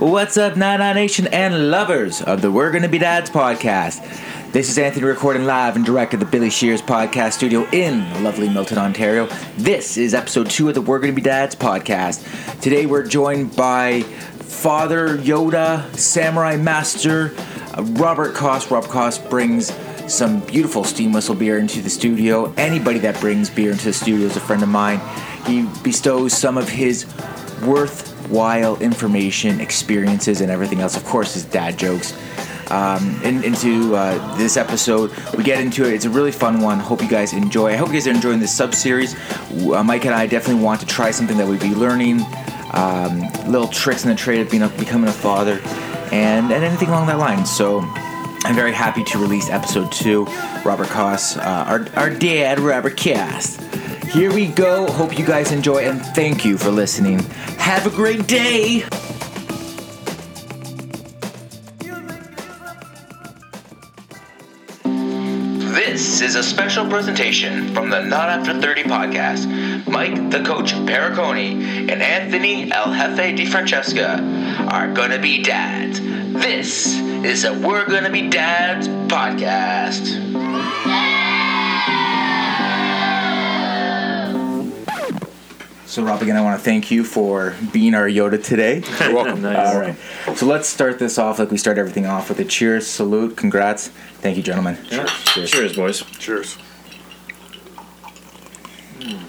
What's up, Nana Nation and lovers of the We're Gonna Be Dads podcast? This is Anthony recording live and direct at the Billy Shears podcast studio in lovely Milton, Ontario. This is episode two of the We're Gonna Be Dads podcast. Today we're joined by Father Yoda, Samurai Master, Robert Koss. Rob Koss brings some beautiful steam whistle beer into the studio. Anybody that brings beer into the studio is a friend of mine. He bestows some of his worthwhile information, experiences, and everything else. Of course, is dad jokes. Um, in, into uh, this episode, we get into it. It's a really fun one. Hope you guys enjoy. I hope you guys are enjoying this sub series. Uh, Mike and I definitely want to try something that we'd be learning, um, little tricks in the trade of being a, becoming a father, and and anything along that line. So. I'm very happy to release episode two. Robert Koss, uh, our, our dad, Robert Koss. Here we go. Hope you guys enjoy and thank you for listening. Have a great day. This is a special presentation from the Not After 30 podcast. Mike, the coach Pericone, and Anthony El Jefe Di Francesca are gonna be dads. This is a We're Gonna Be Dads podcast. So, Rob, again, I want to thank you for being our Yoda today. You're welcome. Nice. All right. So let's start this off like we start everything off with a cheers, salute, congrats. Thank you, gentlemen. Yeah. Cheers. Cheers, boys. Cheers. Hmm.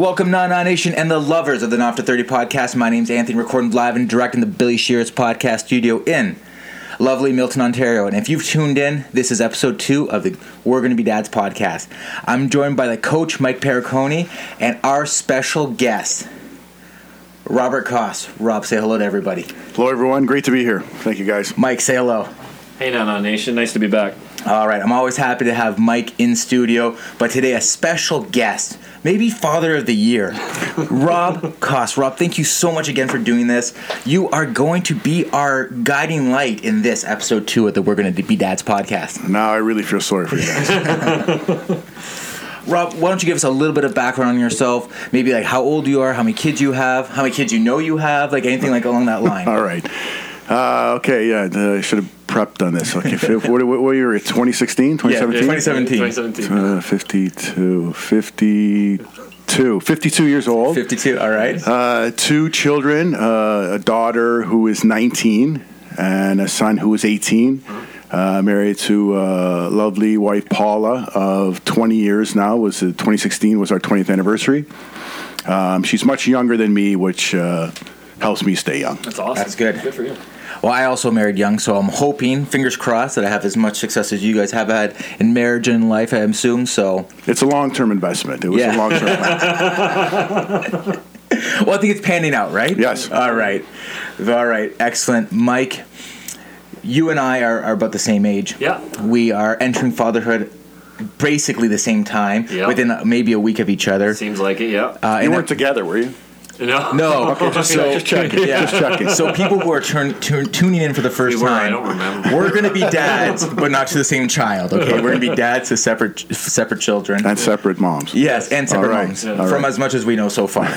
Welcome, Nana Nation and the lovers of the Not After 30 podcast. My name's Anthony, recording live and direct in the Billy Shears podcast studio in lovely Milton, Ontario. And if you've tuned in, this is episode two of the We're Gonna Be Dads podcast. I'm joined by the coach, Mike Pericone, and our special guest, Robert Koss. Rob, say hello to everybody. Hello, everyone. Great to be here. Thank you, guys. Mike, say hello. Hey, Nana Nation. Nice to be back. All right, I'm always happy to have Mike in studio, but today a special guest, maybe Father of the Year, Rob Koss. Rob, thank you so much again for doing this. You are going to be our guiding light in this episode two of the We're Going to Be Dads podcast. Now I really feel sorry for you guys. Rob, why don't you give us a little bit of background on yourself? Maybe like how old you are, how many kids you have, how many kids you know you have, like anything like along that line. All right. Uh, okay, yeah, I should have prepped on this. Okay, what, what, what year? 2016? 2017? Yeah, 2017. 2017. Uh, 52. 52. 52 years old. 52, all right. Uh, two children, uh, a daughter who is 19 and a son who is 18. Uh, married to uh, lovely wife Paula of 20 years now. Was uh, 2016 was our 20th anniversary. Um, she's much younger than me, which uh, helps me stay young. That's awesome. That's good. Good for you. Well, I also married young, so I'm hoping, fingers crossed, that I have as much success as you guys have had in marriage and life, I assume. So, It's a long term investment. It was Yeah. a long term. well, I think it's panning out, right? Yes. All right. All right. Excellent. Mike, you and I are, are about the same age. Yeah. We are entering fatherhood basically the same time, Yeah. within maybe a week of each other. Seems like it, yeah. Uh, you weren't together, were you? No. no, Okay, just, so, just checking. Yeah. Just checking. So people who are turn, turn, tuning in for the first We were, time, I don't remember. we're going to be dads, but not to the same child. Okay, we're going to be dads to separate separate children. and separate moms. Yes, and separate All right. homes Yeah. from All right. as much as we know so far.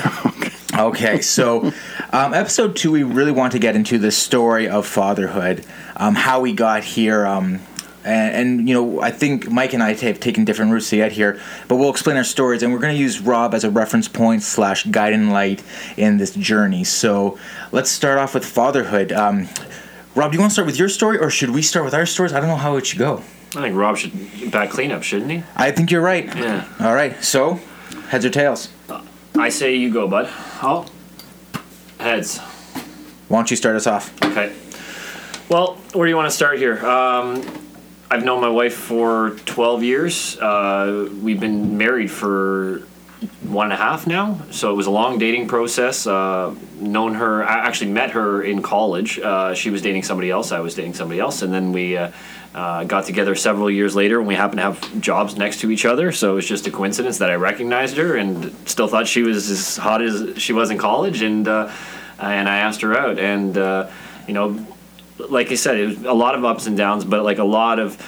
okay. so um, episode two, we really want to get into the story of fatherhood, um, how we got here. Um, and, and you know, I think Mike and I have taken different routes to get here, but we'll explain our stories, and we're going to use Rob as a reference point slash guiding light in this journey. So let's start off with fatherhood. Um, Rob, do you want to start with your story, or should we start with our stories? I don't know how it should go. I think Rob should back cleanup, shouldn't he? I think you're right. Yeah. All right. So, heads or tails? I say you go, bud. Oh. Heads. Why don't you start us off? Okay. Well, where do you want to start here? Um, I've known my wife for 12 years. Uh, we've been married for one and a half now, so it was a long dating process. Uh, known her, I actually met her in college. Uh, she was dating somebody else, I was dating somebody else, and then we uh, uh, got together several years later and we happened to have jobs next to each other. So it was just a coincidence that I recognized her and still thought she was as hot as she was in college, and uh, and I asked her out, and you know like I said, it was a lot of ups and downs, but like a lot of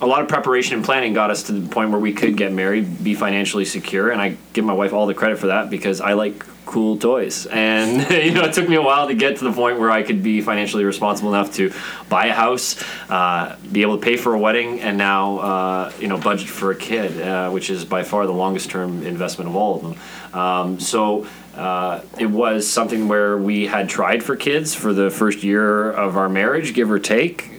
a lot of preparation and planning got us to the point where we could get married, be financially secure, and I give my wife all the credit for that because I like cool toys. And you know, it took me a while to get to the point where I could be financially responsible enough to buy a house, uh, be able to pay for a wedding, and now uh, you know budget for a kid, uh, which is by far the longest term investment of all of them. Um, so. Uh, it was something where we had tried for kids for the first year of our marriage, give or take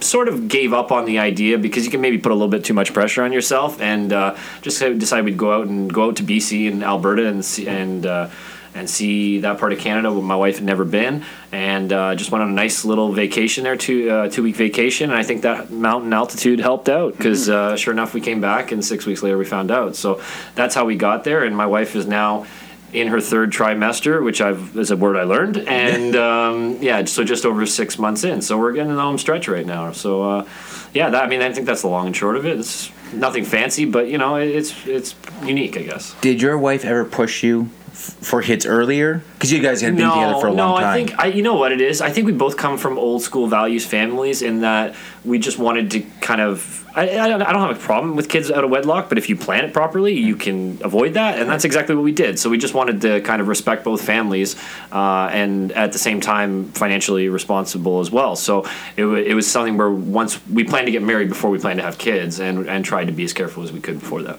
sort of gave up on the idea because you can maybe put a little bit too much pressure on yourself, and uh, just decided we'd go out and go out to BC and Alberta and see, and uh, and see that part of Canada where my wife had never been, and uh, just went on a nice little vacation there, two uh, two week vacation, and I think that mountain altitude helped out because mm-hmm. uh, sure enough we came back and six weeks later we found out. So that's how we got there, and my wife is now in her third trimester, which I've is a word I learned, and um, yeah, so just over six months in. So we're getting in home stretch right now. So uh, yeah, that, I mean, I think that's the long and short of it. It's nothing fancy, but you know, it's it's unique, I guess. Did your wife ever push you for kids earlier? Because you guys had been no, together for a no, long time. No, I think I, you know what it is. I think we both come from old school values families in that we just wanted to kind of. I, I, don't, I don't have a problem with kids out of wedlock, but if you plan it properly, you can avoid that, and that's exactly what we did. So we just wanted to kind of respect both families, uh, and at the same time financially responsible as well. So it, it was something where once we planned to get married before we planned to have kids, and and tried to be as careful as we could before that.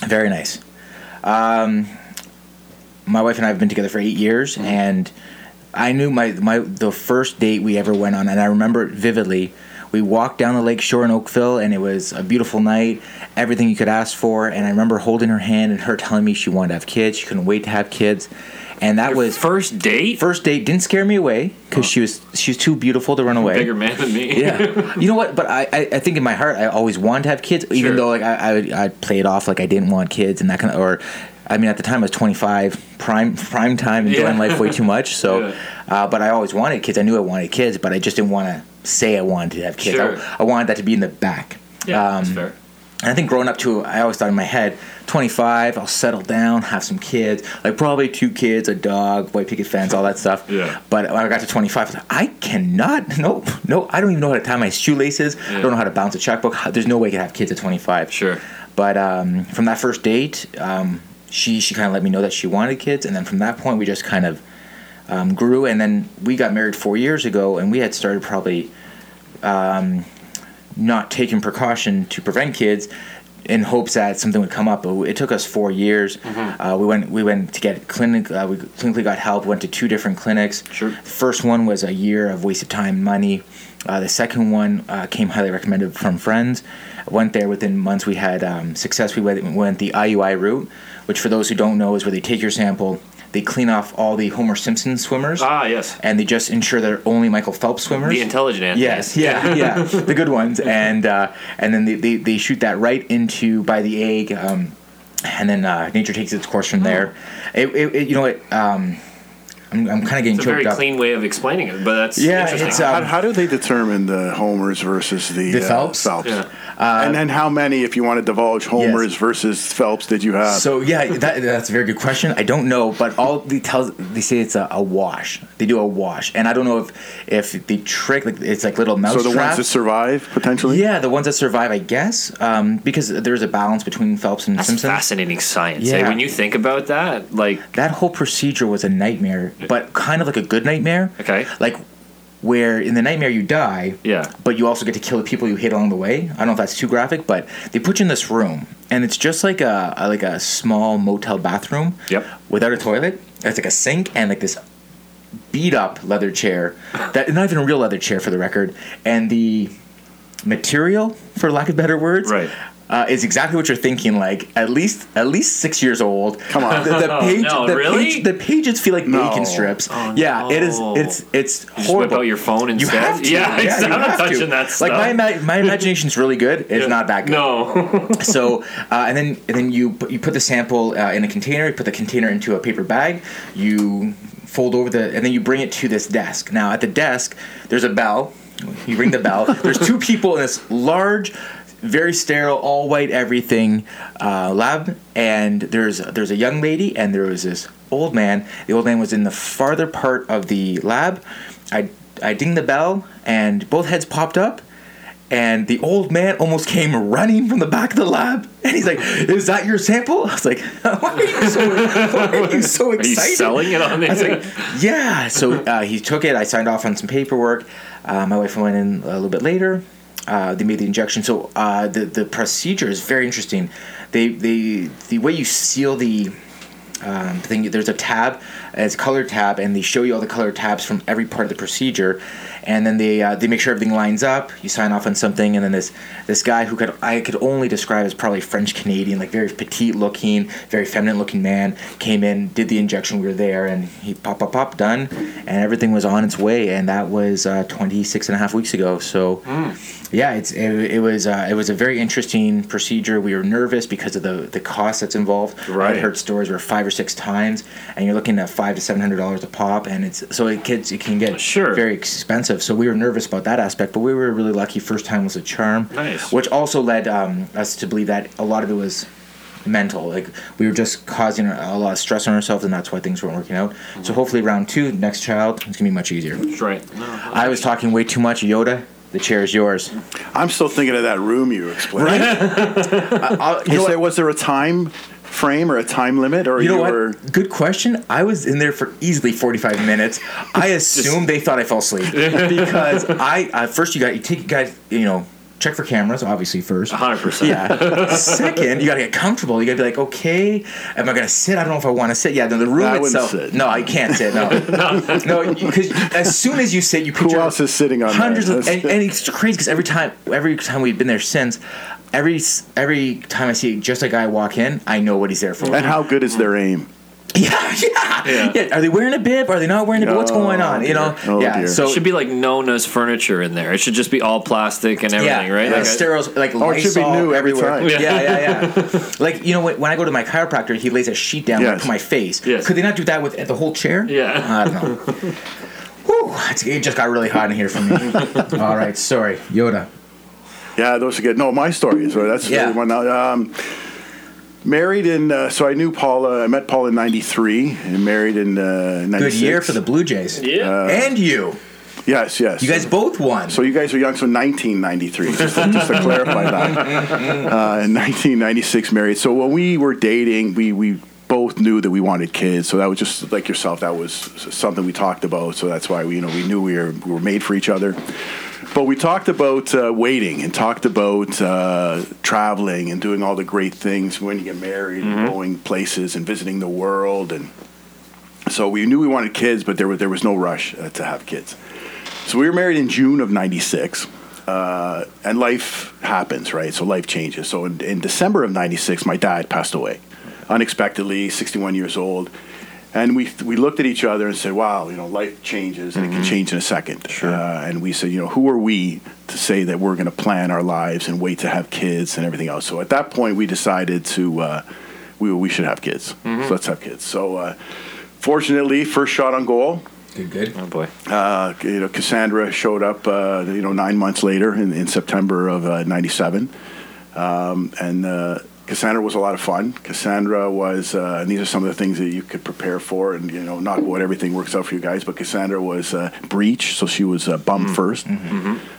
Very nice. Um, my wife and I have been together for eight years, mm-hmm. and I knew my my the first date we ever went on, and I remember it vividly. We walked down the lake shore in Oakville, and it was a beautiful night. Everything you could ask for, and I remember holding her hand and her telling me she wanted to have kids. She couldn't wait to have kids, and that Your was first date. First date didn't scare me away because oh. she was she was too beautiful to run away. Bigger man than me. yeah, you know what? But I, I, I think in my heart I always wanted to have kids, even sure. though like I I play it off like I didn't want kids and that kind of or I mean, at the time I was 25, prime prime time, enjoying yeah. life way too much. So, yeah. uh, but I always wanted kids. I knew I wanted kids, but I just didn't want to say I wanted to have kids. Sure. I, I, wanted that to be in the back. Yeah, um, that's fair. And I think growing up too, I always thought in my head, 25, I'll settle down, have some kids, like probably two kids, a dog, white picket fence, all that stuff. Yeah. But when I got to 25, I was like, I cannot, no, no, I don't even know how to tie my shoelaces. Yeah. I don't know how to bounce a checkbook. There's no way I could have kids at 25. Sure. But um, from that first date, um, she she kind of let me know that she wanted kids, and then from that point we just kind of um, grew. And then we got married four years ago, and we had started probably um, not taking precaution to prevent kids in hopes that something would come up. But it took us four years. Mm-hmm. Uh, we went we went to get clinic. Uh, we clinically got help. Went to two different clinics. Sure. First one was a year of wasted time, money. Uh, the second one uh, came highly recommended from friends. Went there within months. We had um, success. We went, went the IUI route which for those who don't know is where they take your sample, they clean off all the Homer Simpson swimmers. Ah, yes. And they just ensure they're only Michael Phelps swimmers. The intelligent Yes, yeah, yeah, the good ones. And uh, and then they, they, they shoot that right into by the egg, um, and then uh, nature takes its course from there. It, it, it, you know what? Um, I'm, I'm kind of getting it's a very up. clean way of explaining it, but that's yeah. It's, um, how, how, do they determine the homers versus the, the Phelps? Uh, Phelps? Yeah. Uh, and then how many, if you want to divulge, homers yes. versus Phelps did you have? So yeah, that, that's a very good question. I don't know, but all they tell they say it's a, a wash. They do a wash, and I don't know if if the trick like it's like little mouse. So the traps. ones that survive potentially. Yeah, the ones that survive, I guess, um, because there's a balance between Phelps and that's Simpson. Fascinating science. Eh? Yeah. when you think about that, like that whole procedure was a nightmare, but kind of like a good nightmare. Okay. Like where in the nightmare you die. Yeah. But you also get to kill the people you hate along the way. I don't know if that's too graphic, but they put you in this room, and it's just like a, a like a small motel bathroom. Yep. Without a toilet, it's like a sink and like this beat up leather chair that not even a real leather chair for the record, and the material, for lack of better words, right uh, is exactly what you're thinking. Like at least at least six years old. Come on, the, the page, no, the really? page, the pages feel like no. bacon strips. Oh, yeah, no. it is. It's it's you horrible. Just whip out your phone instead. You have to. Yeah, yeah I'm not touching to. that stuff. Like my my imagination's really good. It's yeah. not that good. No. so uh, and then and then you put, you put the sample uh, in a container. You put the container into a paper bag. You fold over the and then you bring it to this desk. Now at the desk, there's a bell. You ring the bell. There's two people in this large very sterile, all white everything uh, lab, and there's there's a young lady and there was this old man. The old man was in the farther part of the lab. I I ding the bell and both heads popped up, and the old man almost came running from the back of the lab, and he's like, "Is that your sample?" I was like, "Why are you so, are you so Are you excited?" selling it on I was like, "Yeah." So uh, he took it. I signed off on some paperwork. Uh, my wife went in a little bit later. Uh, they made the injection. So uh, the the procedure is very interesting. They they the way you seal the um, thing. There's a tab, it's a color tab, and they show you all the color tabs from every part of the procedure, and then they uh, they make sure everything lines up. You sign off on something, and then this this guy who could I could only describe as probably French Canadian, like very petite looking, very feminine looking man, came in, did the injection. We were there, and he pop pop pop done, and everything was on its way, and that was uh, 26 and a half weeks ago. So. Yeah, it's it, it was uh, it was a very interesting procedure. We were nervous because of the the cost that's involved. Right. I heard stories where five or six times, and you're looking at five to seven hundred dollars a pop, and it's so it gets it can get Sure. very expensive. So we were nervous about that aspect, but we were really lucky. First time was a charm, Nice. which also led um, us to believe that a lot of it was mental. Like we were just causing a lot of stress on ourselves, and that's why things weren't working out. So hopefully, round two, next child, it's gonna be much easier. That's right. No, I was talking way too much, Yoda. The chair is yours. I'm still thinking of that room you explained. I'll- you know what? there, was there a time frame or a time limit, or You know were? what? Good question. I was in there for easily forty-five minutes. I assume they thought I fell asleep because I uh, first you got you take you guys you know check for cameras obviously first. 100%. Yeah. Second, you got to get comfortable. You got to be like, okay, am I gonna sit? I don't know if I want to sit. Yeah, the, the room I wouldn't itself. sit. No, I can't sit. No, no, because as soon as you sit, you picture else is sitting on hundreds there? of and, and it's crazy because every time every time we've been there since. Every every time I see just a guy walk in, I know what he's there for. And how good is their aim? Yeah, yeah, Yeah. yeah. Are they wearing a bib? Are they not wearing a bib? What's Oh, going on? You know? Oh, yeah. dear. So It should be like known as furniture in there. It should just be all plastic and everything, yeah, right? Like Like, sterile, like Oh, it should be new every everywhere. time. Yeah, yeah, yeah. like you know, when, when I go to my chiropractor, he lays a sheet down Yes. to my face. Yes. Could they not do that with the whole chair? Yeah. I don't know. Whew, it just got really hot in here for me. All right, sorry, Yoda. Yeah, those are good. No, my story is that's Yeah. the one. now. Um, married in, uh, so I knew Paula. I met Paula in '93 and married in uh, '96. Good year for the Blue Jays. Yeah. and you. Yes, yes. You guys both won. So you guys were young, so 1993, just to, just to clarify that. Uh, in 1996, married. So when we were dating, we, we both knew that we wanted kids. So that was just like yourself, that was something we talked about. So that's why we, you know, we knew we were, we were made for each other. But we talked about uh, waiting and talked about uh, traveling and doing all the great things when you get married and going places and visiting the world. And so we knew we wanted kids, but there was, there was no rush uh, to have kids. So we were married in June of '96, uh, and life happens, right? So life changes. So in, in December of '96, my dad passed away unexpectedly, 61 years old, and we we looked at each other and said, "Wow, you know, life changes, and it can change in a second. Sure. Uh, and we said, "You know, who are we to say that we're going to plan our lives and wait to have kids and everything else?" So at that point, we decided to uh, we we should have kids. So let's have kids. So. Uh, Fortunately, first shot on goal good, good. oh boy. uh, you know, Cassandra showed up, uh, you know, nine months later in, in September of uh, '97, um, and uh, Cassandra was a lot of fun. Cassandra was, uh, and these are some of the things that you could prepare for, and you know, not what everything works out for you guys, but Cassandra was uh, breech, so she was uh, bum first.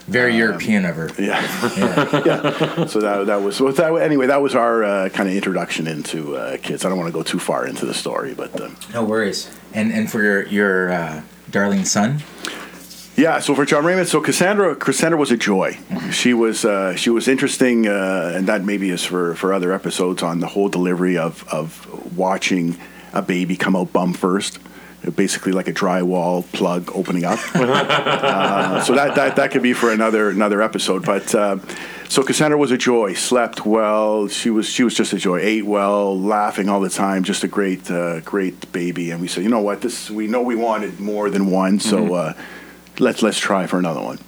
Very European of her. Yeah, Yeah. yeah. So that that was that, anyway. That was our uh, kind of introduction into uh, kids. I don't want to go too far into the story, but. Uh, No worries. And and for your your uh, darling son. Yeah, so for John Raymond, so Cassandra, Cassandra was a joy. She was uh, she was interesting, uh, and that maybe is for, for other episodes on the whole delivery of of watching a baby come out bum first, basically like a drywall plug opening up. uh, so that, that that could be for another another episode. But uh, so Cassandra was a joy. Slept well. She was she was just a joy. Ate well, laughing all the time. Just a great uh, great baby. And we said, you know what? This we know we wanted more than one. So. Uh, let's let's try for another one.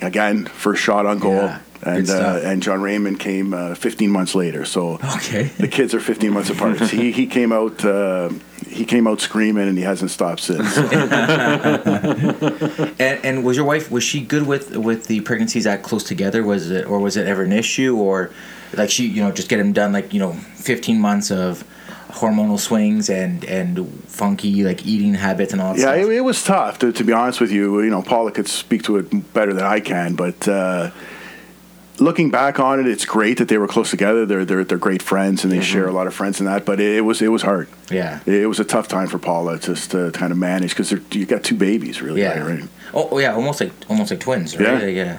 Again, first shot on goal, Yeah, and uh, and John Raymond came uh, 15 months later. So Okay. the kids are 15 months apart. he he came out uh, he came out screaming, and he hasn't stopped since. And, and was your wife was she good with with the pregnancies that close together? Was it or was it ever an issue or like she you know just get them done like you know fifteen months of hormonal swings and and funky like eating habits and all that Yeah, stuff? it, it was tough to, to be honest with you. You know, Paula could speak to it better than I can, but uh, looking back on it, it's great that they were close together. They're they're, they're great friends, and they share a lot of friends and that. But it, it was it was hard. yeah. It was a tough time for Paula just to kind of manage because you got two babies, really. Yeah. right? Oh, oh, yeah, almost like almost like twins, right? Yeah. yeah.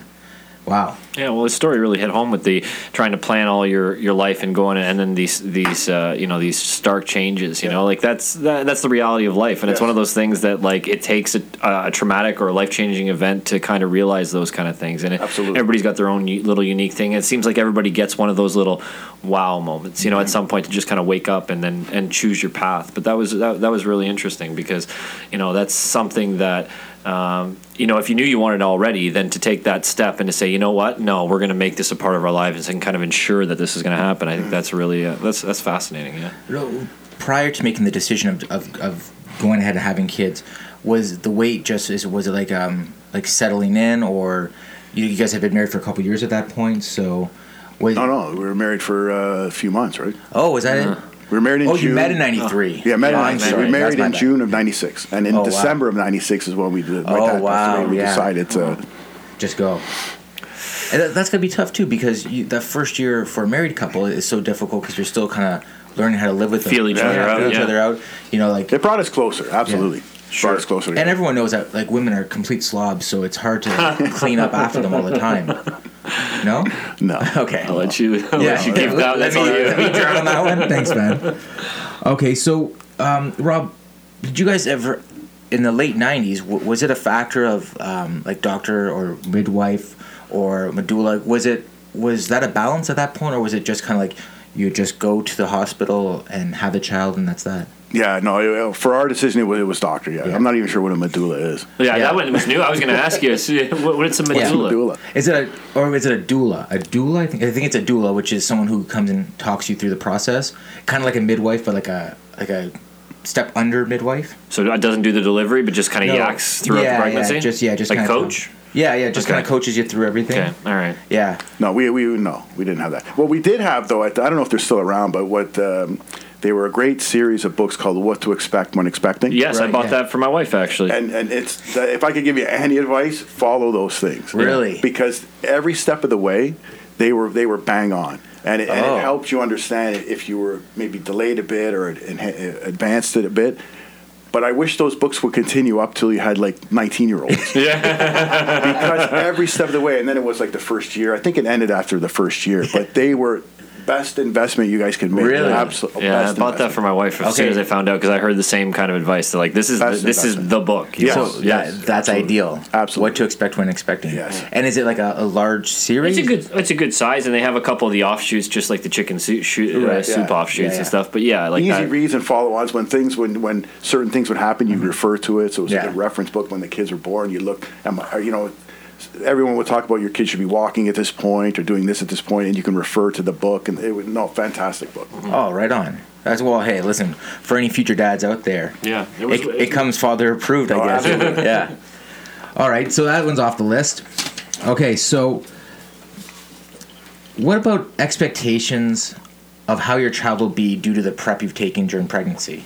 Wow. Yeah, well, the story really hit home with the trying to plan all your, your life and going, and then these these uh, you know these stark changes. You know, like that's that, that's the reality of life, and it's one of those things that like it takes a, a traumatic or life changing event to kind of realize those kind of things. And it, Absolutely. everybody's got their own little unique thing. It seems like everybody gets one of those little wow moments. You know, at some point to just kind of wake up and then and choose your path. But that was that, that was really interesting because you know that's something that um, you know, if you knew you wanted already, then to take that step and to say, you know what, no, we're going to make this a part of our lives and kind of ensure that this is going to happen. I think that's really uh, that's that's fascinating. Yeah. No, Prior to making the decision of, of, of going ahead and having kids, was the weight just is was it like um like settling in or you, you guys had been married for a couple years at that point, so was No, no, we were married for uh, a few months, right? oh was that it? We were married in Oh, June. you met in '93. Yeah, met in I'm 96. sorry, We married that's my in bad. June of 96. And in Oh, wow. December of 96 is when we did. My Oh, dad wow, away. We yeah. decided to. Just go. And that- that's gonna be tough too because you, that first year for a married couple is so difficult because you're still kind of learning how to live with them. Feel each other yeah, out, feel each other out. You know, like It brought us closer, absolutely. Sure. Brought us closer. And everyone knows that like women are complete slobs, so it's hard to clean up after them all the time. No? no. Okay. I'll let you, I'll let you keep that. let That's me, all let me you. drown on that one. Thanks, man. Okay, so um, Rob, did you guys ever in the late '90s? W- was it a factor of um, like doctor or midwife or medulla? Was it was that a balance at that point, or was it just kind of like you just go to the hospital and have the child and that's that? Yeah, no, it- for our decision, it was, it was doctor. Yeah. Yeah. I'm not even sure what a medulla is. Yeah, Yeah. that one was new. I was going to ask you, so what, what's a medulla? Medulla. Is it a or is it a doula? A doula? I think I think it's a doula, which is someone who comes and talks you through the process, kind of like a midwife, but like a like a step under midwife. So it doesn't do the delivery, but just kind of No. yaks throughout yeah, the pregnancy. Yeah, just yeah, just like kinda coach. Yeah, yeah, just Okay. kind of coaches you through everything. Okay, all right. Yeah. No, we, we no, we didn't have that. What we did have, though, I, I don't know if they're still around, but what um, they were a great series of books called "What to Expect When Expecting." Yes, I bought yeah. that for my wife actually. And and it's if I could give you any advice, follow those things. Really? Because every step of the way, they were they were bang on, and it, and Oh. it helped you understand if you were maybe delayed a bit or advanced it a bit. But I wish those books would continue up till you had like 19 year olds. yeah. because every step of the way, and then it was like the first year. I think it ended after the first year, but they were best investment you guys could make. Really? Absolutely. Yeah, I bought that for my wife as soon Okay. as I found out because I heard the same kind of advice. They're like, "This is the, Best this is the book." you Yes. So Yes, that, that's absolutely. ideal. Absolutely. What to expect when expecting. Yes. And is it like a, a large series? It's a good it's a good size, and they have a couple of the offshoots, just like the chicken soup, shoot, uh, Right, soup offshoots Yeah, yeah. and stuff. But yeah, like Easy that. reads and follow-ons when things when when certain things would happen, you would refer to it. So it was Yeah. a reference book when the kids were born. You look, am I- you know, everyone would talk about your kids should be walking at this point or doing this at this point, and you can refer to the book. And it would no fantastic book. Oh, right on. That's well. Hey, listen, for any future dads out there, Yeah, it, it was- it, comes father approved, I guess. absolutely. yeah. All right, so that one's off the list. Okay, so what about expectations of how your child will be due to the prep you've taken during pregnancy?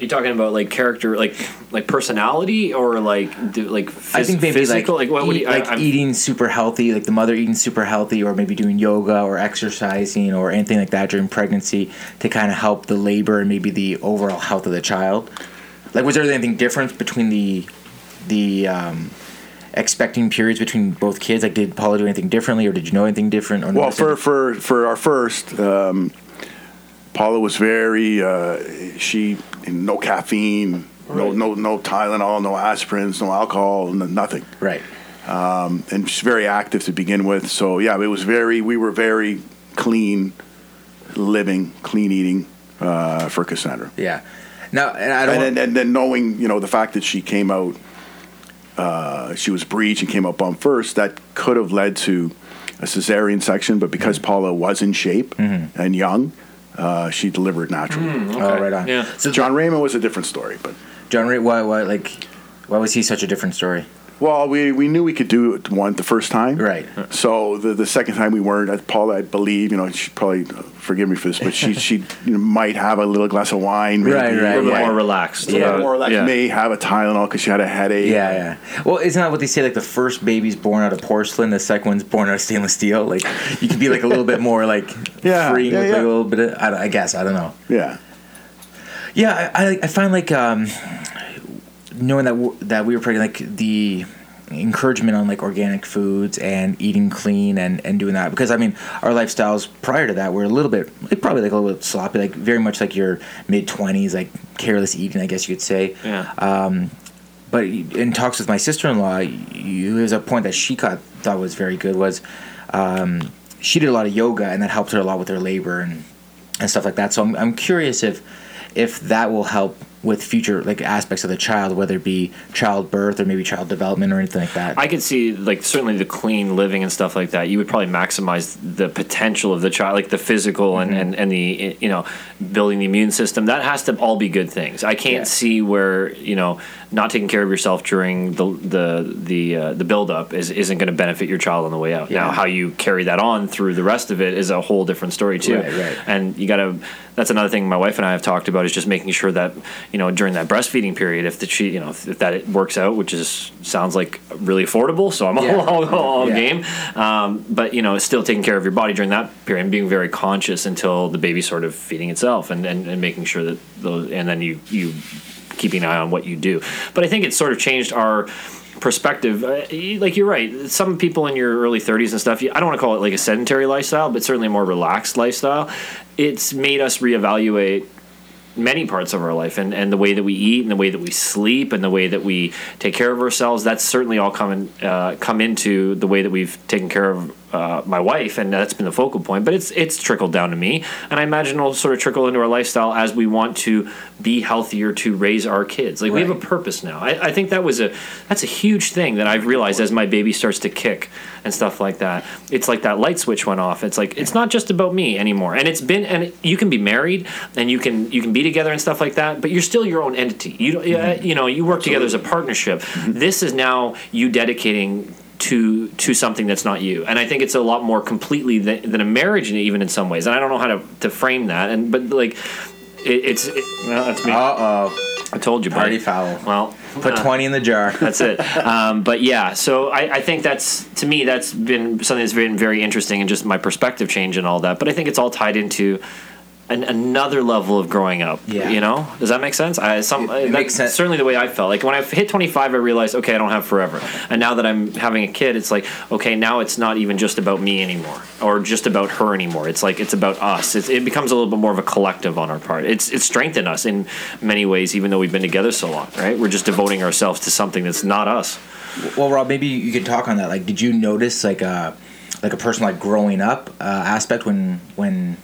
You talking about like character, like like personality, or like do, like phys- I think maybe physical? like, Like, what would eat- you, I- like I'm- eating super healthy, like the mother eating super healthy, or maybe doing yoga or exercising or anything like that during pregnancy to kind of help the labor and maybe the overall health of the child. Like, was there anything different between the the um, expecting periods between both kids? Like, did Paula do anything differently, or did you know anything different? Or Well, for anything? for for our first, um, Paula was very. Uh, she no caffeine, no Right. no no Tylenol, no aspirins, no alcohol, no, nothing. right, and she's very active to begin with. So yeah, it was very. We were very clean living, clean eating uh, for Cassandra. yeah. Now, and I don't. And then, and then knowing, you know, the fact that she came out, uh, she was breech and came out bump first, that could have led to a cesarean section. But because Paula was in shape and young, uh, she delivered naturally. oh, right on. Yeah. So, John Raymond was a different story, but John Ray, why, why, like, why was he such a different story? Well, we, we knew we could do it one the first time. Right. So the the second time we weren't. I- Paula, I believe, you know, she probably uh, forgive me for this, but she she you know, might have a little glass of wine. Maybe, Right, A little bit yeah. more relaxed. A little more like yeah. may have a Tylenol because she had a headache. Yeah, yeah. Well, isn't that what they say? Like the first baby's born out of porcelain, the second one's born out of stainless steel. Like you can be like a little bit more like Yeah, freeing yeah, with like, a little bit of. I, I guess I don't know. Yeah. Yeah, I, I, I find like um, knowing that w- that we were pregnant, like the encouragement on like organic foods and eating clean and, and doing that. Because I mean our lifestyles prior to that were a little bit like probably like a little bit sloppy like very much like your mid twenties like careless eating I guess you could say. Yeah. um, but in talks with my sister-in-law you, there was a point that she got, thought was very good was um, she did a lot of yoga and that helped her a lot with her labor and, and stuff like that. So I'm, I'm curious if if that will help with future like aspects of the child whether it be childbirth or maybe child development or anything like that I could see like certainly the clean living and stuff like that. You would probably maximize the potential of the child, like the physical and, Mm-hmm. and, and the you know building the immune system. That has to all be good things. I can't Yeah. see where you know not taking care of yourself during the the the uh, the build up is isn't going to benefit your child on the way out. Now how you carry that on through the rest of it is a whole different story too. Right, right. And you got to. That's another thing my wife and I have talked about is just making sure that you know during that breastfeeding period, if the she you know if, if that works out, which is sounds like really affordable, so I'm Yeah. all, all, all Yeah. game. Um, but you know, still taking care of your body during that period and being very conscious until the baby's sort of feeding itself and, and, and making sure that those and then you you keeping an eye on what you do. But I think it's sort of changed our perspective uh, like you're right. Some people in your early 30s and stuff i don't want to call it like a sedentary lifestyle but certainly a more relaxed lifestyle. It's made us reevaluate many parts of our life and, and the way that we eat and the way that we sleep and the way that we take care of ourselves. That's certainly all come, in, uh, come into the way that we've taken care of uh, my wife and that's been the focal point but it's it's trickled down to me. And I imagine it'll sort of trickle into our lifestyle as we want to be healthier to raise our kids. Like we have a purpose now. I, I think that was a that's a huge thing that I've realized as my baby starts to kick and stuff like that. It's like that light switch went off. It's like it's not just about me anymore. And it's been and you can be married and you can you can be together and stuff like that but you're still your own entity. You don't Mm-hmm. you know you work together as a partnership. This is now you dedicating to to something that's not you. And i think it's a lot more completely than, than a marriage even in some ways. And i don't know how to, to frame that. And but like it, it's it, well, that's me. Uh oh i told you party buddy. foul. Well put uh, 20 in the jar. that's it. Um, but yeah, so I, I think that's to me that's been something that's been very interesting and just my perspective change and all that. But I think it's all tied into an, another level of growing up. Yeah. You know, does that make sense? I, some It- it makes sense. Certainly the way I felt. Like when I hit 25, I realized okay, I don't have forever. And now that I'm having a kid, it's like okay, now it's not even just about me anymore or just about her anymore. It's like it's about us. It's, it becomes a little bit more of a collective on our part. It's it's strengthened us in many ways, even though we've been together so long. Right? We're just devoting ourselves to something that's not us. well rob maybe you could talk on that like did you notice like a like a person like growing up uh, aspect when when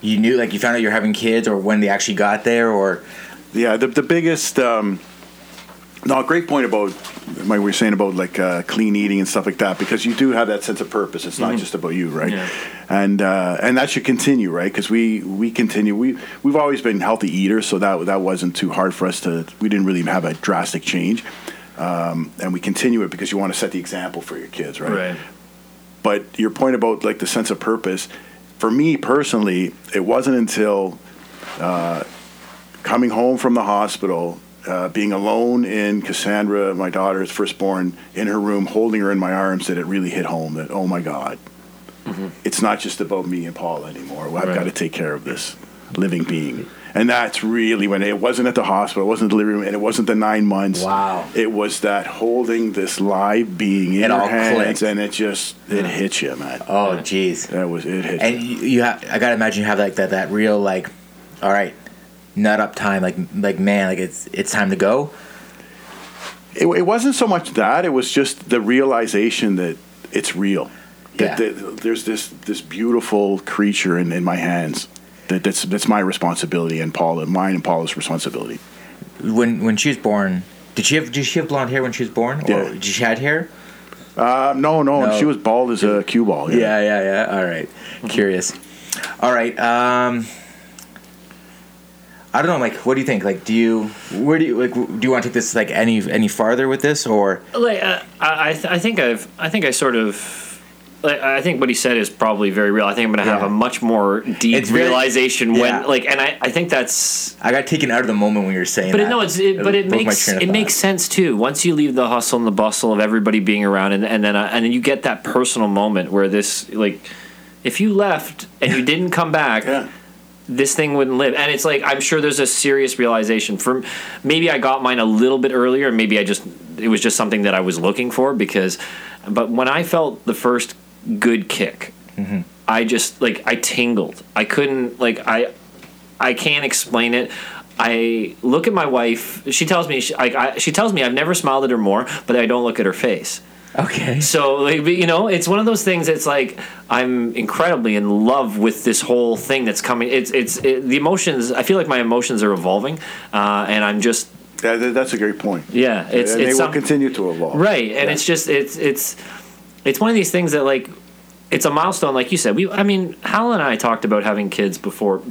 you knew like you found out you're having kids or when they actually got there or Yeah, the, the biggest. Um, no, great point about what we were saying about like uh, clean eating and stuff like that because you do have that sense of purpose. It's not just about you, right? Yeah. And uh, and that should continue, right? Because we we continue. We we've always been healthy eaters, so that that wasn't too hard for us to. We didn't really have a drastic change, um, and we continue it because you want to set the example for your kids, right? but your point about like the sense of purpose for me personally it wasn't until uh, coming home from the hospital uh, being alone in cassandra my daughter's firstborn in her room holding her in my arms that it really hit home that oh my god. It's not just about me and paul anymore. I've Right. got to take care of this living being and that's really when it wasn't at the hospital it wasn't the delivery room and it wasn't the nine months Wow. it was that holding this live being in It your hands clicked. and it just it hmm. hit you man oh jeez that was it hit and you. you, have i gotta imagine you have like that that real like all right nut up time like like man like it's it's time to go It, it wasn't so much that; it was just the realization that it's real. That, Yeah. that there's this this beautiful creature in, in my hands. That that's that's my responsibility and Paula, mine and Paula's responsibility. when when she was born did she have did she have blonde hair when she was born or Yeah. did she had hair Uh, no, no, No. she was bald as a cue ball. yeah yeah yeah all right curious all right um I don't know. Like, what do you think? Like, do you where do you like? Do you want to take this like any any farther with this or? like uh, I I, th- I think I've I think I sort of. Like, I think what he said is probably very real. I think I'm going to have Yeah. a much more deep It's very- realization yeah. when, like, and I, I think that's I got taken out of the moment when you were saying But that. it, no, it's it, but it broke makes it thought. makes sense too. Once you leave the hustle and the bustle of everybody being around, and, and then uh, and then you get that personal moment where this like, if you left and you didn't come back, Yeah. this thing wouldn't live. And it's like I'm sure there's a serious realization. For maybe I got mine a little bit earlier, and maybe I just it was just something that I was looking for because. But when I felt the first good kick, Mm-hmm. I just like I tingled. I couldn't like I I can't explain it. I look at my wife. She tells me she, I, I, she tells me I've never smiled at her more, but I don't look at her face. Okay. So like you know, it's one of those things. It's like I'm incredibly in love with this whole thing that's coming. It's it's it, the emotions. I feel like my emotions are evolving, uh, and I'm just That- that- that's a great point. yeah. It's and it's they will some- continue to evolve. right, and it's just it's it's it's one of these things that like it's a milestone, like you said. We I mean, Hal and I talked about having kids before,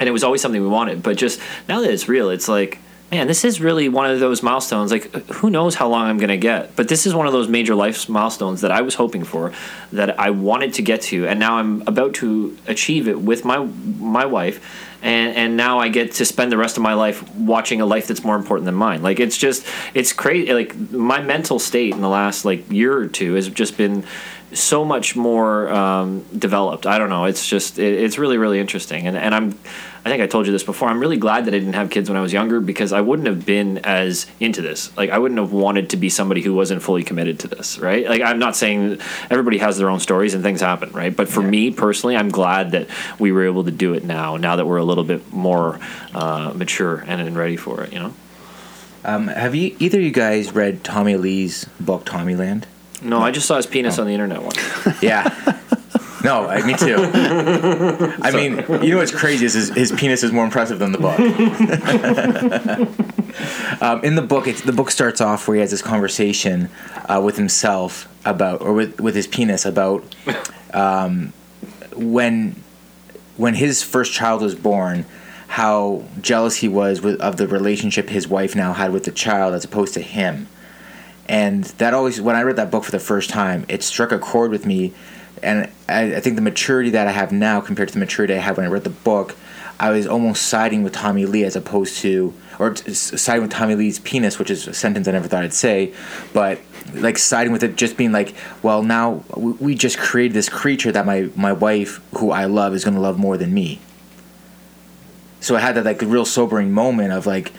and it was always something we wanted. But just now that it's real, it's like. Man, this is really one of those milestones. Like, who knows how long I'm going to get? But this is one of those major life milestones that I was hoping for, that I wanted to get to, and now I'm about to achieve it with my my wife, and and now I get to spend the rest of my life watching a life that's more important than mine. Like, it's just it's crazy. Like my mental state in the last like year or two has just been so much more um, developed. I don't know. It's just it, it's really really interesting, and and I'm. I think I told you this before. I'm really glad that I didn't have kids when I was younger because I wouldn't have been as into this. Like I wouldn't have wanted to be somebody who wasn't fully committed to this, right? Like I'm not saying everybody has their own stories and things happen, right? But for me personally, I'm glad that we were able to do it now. Now that we're a little bit more uh, mature and, and ready for it, you know. Um, have you either of you guys read Tommy Lee's book Tommyland? No, I just saw his penis on the internet once. Yeah. no, I, me too. I mean, you know what's crazy is his, his penis is more impressive than the book. um, in the book, it's, the book starts off where he has this conversation uh, with himself about, or with, with his penis about um, when when his first child was born, how jealous he was with, of the relationship his wife now had with the child as opposed to him and that always when i read that book for the first time it struck a chord with me. And I, I think the maturity that i have now compared to the maturity i had when i read the book i was almost siding with tommy lee as opposed to or siding with tommy lee's penis which is a sentence i never thought i'd say but like siding with it just being like well now we, just created this creature that my, my wife who i love is going to love more than me. So i had that like real sobering moment of like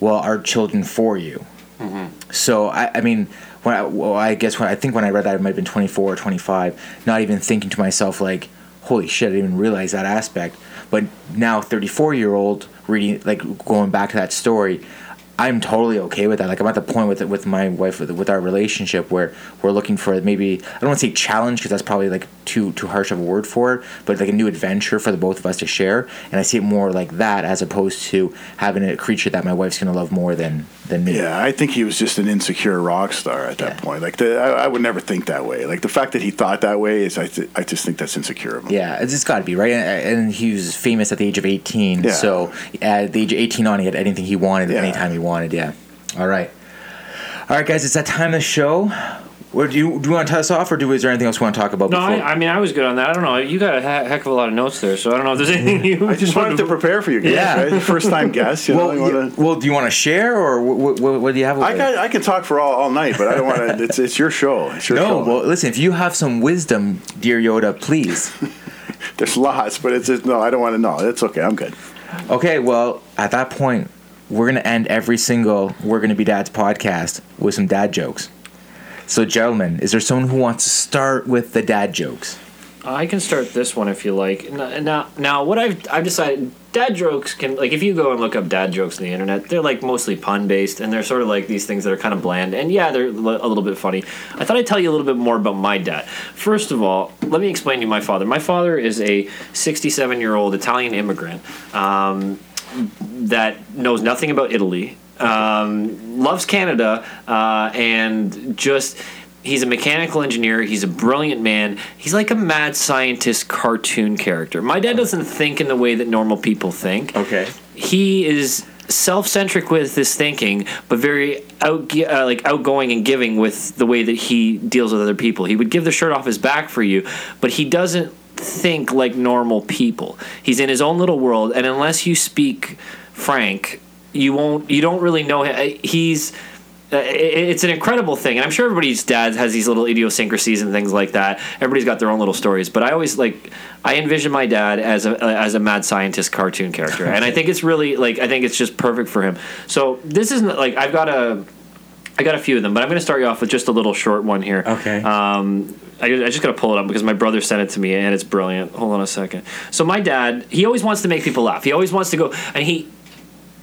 well our children for you mm-hmm. So I, I mean, when I, well, I guess when I think when I read that, it might have been 24 or 25. Not even thinking to myself like, "Holy shit!" I didn't even realize that aspect. But now, 34 year old reading, like going back to that story, I'm totally okay with that. Like I'm at the point with with my wife with, with our relationship where we're looking for maybe I don't want to say challenge because that's probably like too too harsh of a word for it, but like a new adventure for the both of us to share. And I see it more like that as opposed to having a creature that my wife's gonna love more than than me. Yeah, I think he was just an insecure rock star at that Yeah. point. Like, the, I, I would never think that way. Like, the fact that he thought that way is, I, th- I just think that's insecure of him. Yeah, it's, it's got to be right. And, and he was famous at the age of eighteen. Yeah. So at the age of eighteen on, he had anything he wanted Yeah. anytime he wanted. Yeah. All right. All right, guys. It's that time of the show. Where do you do you want to tell us off, or do is there anything else we want to talk about? No, before? I, I mean I was good on that. I don't know. You got a heck of a lot of notes there, so I don't know if there's anything you. I just wanted to prepare for you guys. Yeah. Right? First time guest. You know, well, you wanna- well, do you want to share, or what, what, what do you have? I can, I can talk for all, all night, but I don't want to. It's, it's your show. It's your no, show. well, listen. If you have some wisdom, dear Yoda, please. There's lots, but it's just, no. I don't want to know. It's okay. I'm good. Okay, well, at that point, we're gonna end every single "We're Gonna Be Dads" podcast with some dad jokes. So, gentlemen, is there someone who wants to start with the dad jokes? I can start this one if you like. Now, now, what I've I've decided, dad jokes can like if you go and look up dad jokes on the internet, they're like mostly pun based, and they're sort of like these things that are kind of bland. And yeah, they're a little bit funny. I thought I'd tell you a little bit more about my dad. First of all, let me explain to you my father. My father is a 67 year old Italian immigrant um, that knows nothing about Italy, um, loves Canada, uh, and just He's a mechanical engineer. He's a brilliant man. He's like a mad scientist cartoon character. My dad doesn't think in the way that normal people think. Okay. He is self-centric with his thinking, but very out, uh, like outgoing and giving with the way that he deals with other people. He would give the shirt off his back for you, but he doesn't think like normal people. He's in his own little world, and unless you speak Frank, you won't. You don't really know him. He's uh, it's an incredible thing, and I'm sure everybody's dad has these little idiosyncrasies and things like that. Everybody's got their own little stories, but I always like I envision my dad as a as a mad scientist cartoon character, and I think it's really like I think it's just perfect for him. So this isn't like I've got a I got a few of them, but I'm going to start you off with just a little short one here. Okay. Um, I, I just got to pull it up because my brother sent it to me and it's brilliant. Hold on a second. So my dad, he always wants to make people laugh. He always wants to go and he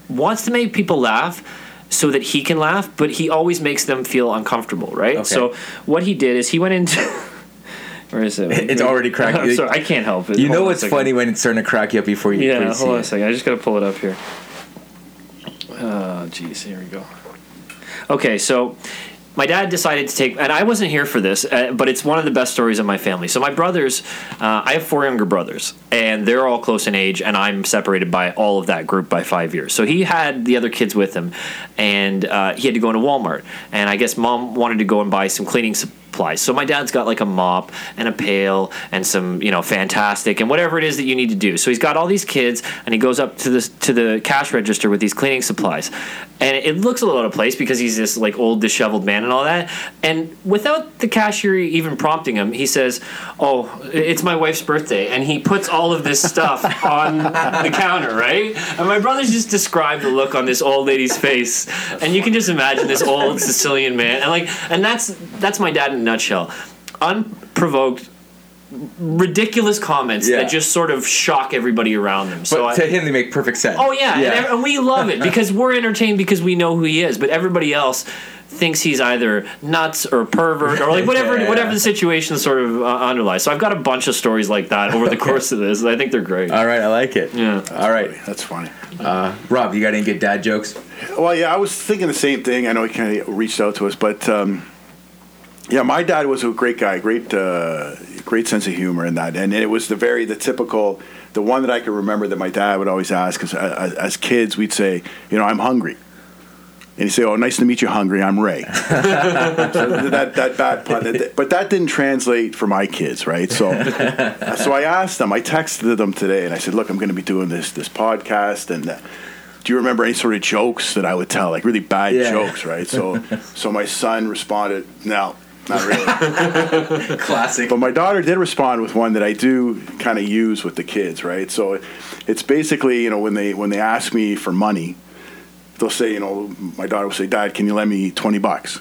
wants to make people laugh so that he can laugh, but he always makes them feel uncomfortable, right? Okay. So what he did is he went into. Where is it? It's already cracking. Sorry, I can't help it. You Hold know on a it's second. funny when it's starting to crack you up before you, Yeah, hold on a second. I just got to pull it up here. Oh, jeez, here we go. Okay, so my dad decided to take, and I wasn't here for this, uh, but it's one of the best stories of my family. So my brothers, uh, I have four younger brothers, and they're all close in age, and I'm separated by all of that group by five years. So he had the other kids with him, and uh, he had to go into Walmart, and I guess mom wanted to go and buy some cleaning supplies. So my dad's got like a mop and a pail and some, you know, Fantastik and whatever it is that you need to do. So he's got all these kids and he goes up to this to the cash register with these cleaning supplies. And it looks a little out of place because he's this like old disheveled man and all that. And without the cashier even prompting him, he says, "Oh, it's my wife's birthday." And he puts all of this stuff on the counter, right? And my brothers just described the look on this old lady's face. And you can just imagine this old Sicilian man. And like and that's that's my dad in nutshell. Unprovoked ridiculous comments Yeah. that just sort of shock everybody around them. So But I, to him, they make perfect sense. Oh yeah, And, and we love it because we're entertained because we know who he is, but everybody else thinks he's either nuts or pervert or like whatever Yeah. whatever the situation sort of uh, underlies. So I've got a bunch of stories like that over the course of this. and I think they're great. All right, I like it. Yeah. All right, That's funny. Rob, you got any good dad jokes? Well, yeah, I was thinking the same thing. I know he kind of reached out to us, but um, yeah, my dad was a great guy, great, uh, great sense of humor in that, and it was the very the typical, the one that I could remember that my dad would always ask because as, as kids we'd say, you know, I'm hungry. And he'd say, "Oh, nice to meet you, hungry. I'm Ray." so that that bad pun, but that didn't translate for my kids, right? So, so I asked them. I texted them today, and I said, "Look, I'm going to be doing this this podcast, and uh, do you remember any sort of jokes that I would tell, like really bad Yeah. jokes, right?" So, so my son responded, "No, not really." Classic. But my daughter did respond with one that I do kind of use with the kids, right? So it's basically, you know, when they when they ask me for money, they'll say, you know, my daughter will say, "Dad, can you lend me twenty bucks?"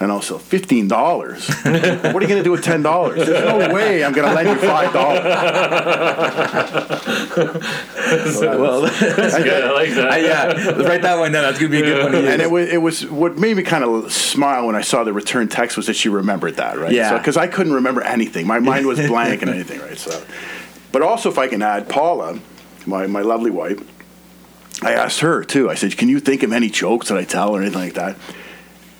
And I'll fifteen dollars. what are you going to do with ten dollars? There's no way I'm going to lend you five dollars. well, That's good. I like that. yeah, write that one down. That's gonna be a good one to use. And it was, it was what made me kind of smile when I saw the return text was that she remembered that, right? Yeah. Because I couldn't remember anything. My mind was blank and anything, right? So, but also if I can add Paula, my my lovely wife, I asked her too. I said, "Can you think of any jokes that I tell or anything like that?"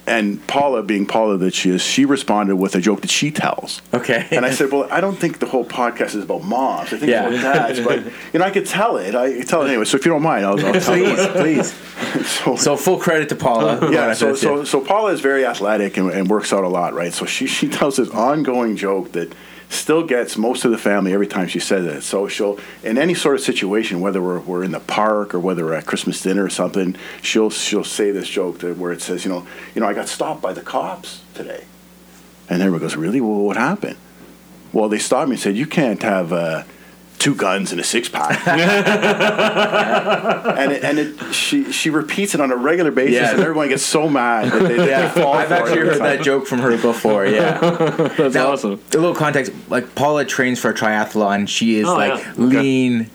And Paula, being Paula that she is, she responded with a joke that she tells. Okay. And I said, "Well, I don't think the whole podcast is about moms. I think Yeah. it's about dads, but you know, I could tell it. I could tell it anyway. So if you don't mind, I'll, I'll tell please, please. So, So full credit to Paula. yeah, so, so so Paula is very athletic and, and works out a lot, right? So she she tells this ongoing joke that still gets most of the family every time she says it. So she'll in any sort of situation, whether we're, we're in the park or whether we're at Christmas dinner or something, she'll she'll say this joke that where it says, you know, you know, I got stopped by the cops today, and everyone goes, really? Well, what happened? Well, they stopped me and said, you can't have. Uh, Two guns and a six pack, and it, and it, she she repeats it on a regular basis, Yeah. and everyone gets so mad that they, that yeah, they fall I've for actually every heard that joke from her before. Yeah, That's Now, awesome. A little context: like Paula trains for a triathlon. She is Oh, like yeah. Okay. lean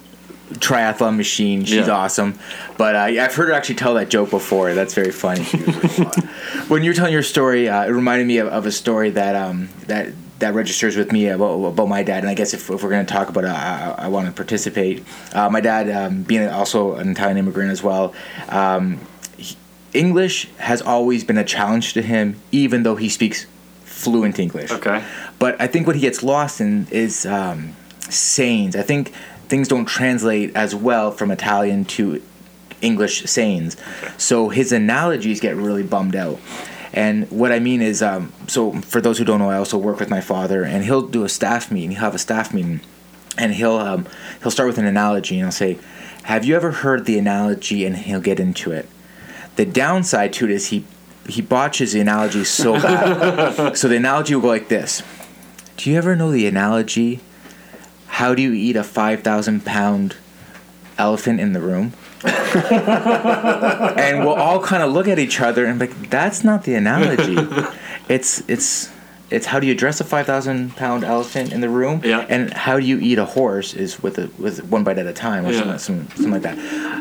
triathlon machine. She's Yeah. awesome. But uh, I've heard her actually tell that joke before. That's very funny. when you were telling your story, uh, it reminded me of, of a story that um, that that registers with me about, about my dad. And I guess if, if we're going to talk about it, I, I, want to participate. Uh, my dad, um, being also an Italian immigrant as well. Um, he- English has always been a challenge to him, even though he speaks fluent English. Okay. But I think what he gets lost in is um, sayings. I think things don't translate as well from Italian to English sayings. So his analogies get really bummed out. And what I mean is, um, so for those who don't know, I also work with my father, and he'll do a staff meeting. He'll have a staff meeting, and he'll um, he'll start with an analogy, and he'll say, "Have you ever heard the analogy?" And he'll get into it. The downside to it is he he botches the analogy so bad. so the analogy will go like this: Do you ever know the analogy? How do you eat a five thousand pound elephant in the room? and we'll all kind of look at each other and be like, "That's not the analogy. It's it's." It's how do you dress a five thousand pound elephant in the room, Yeah. and how do you eat a horse is with a with one bite at a time, or Yeah. something, some, something like that.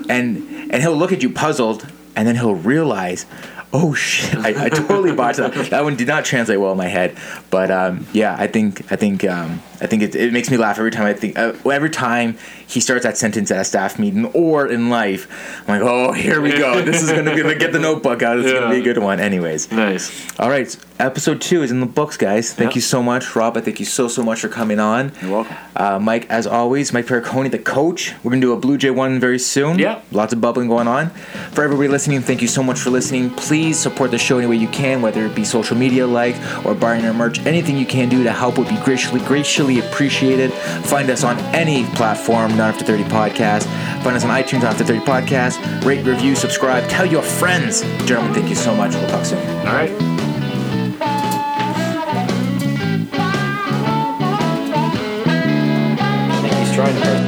And and he'll look at you puzzled, and then he'll realize, oh shit, I, I totally botched that. That one did not translate well in my head, but um, yeah, I think I think um, I think it, it makes me laugh every time I think uh, every time he starts that sentence at a staff meeting or in life. I'm like, oh, here we go. This is gonna be like, get the notebook out. It's gonna be a good one. Anyways, Nice. all right, episode two is in the books, guys. Thank Yep. you so much, Rob. I thank you so so much for coming on. You're welcome. Uh, Mike, as always, Mike Pericone, the coach. We're gonna do a Blue Jay one very soon. Yeah. Lots of bubbling going on. For everybody listening, thank you so much for listening. Please support the show any way you can, whether it be social media like or buying our merch. Anything you can do to help would be graciously, graciously we appreciate it. Find us on any platform, Not After 30 Podcast. Find us on iTunes, Not After 30 Podcast. Rate, review, subscribe. Tell your friends. Gentlemen, thank you so much. We'll talk soon. All right. trying to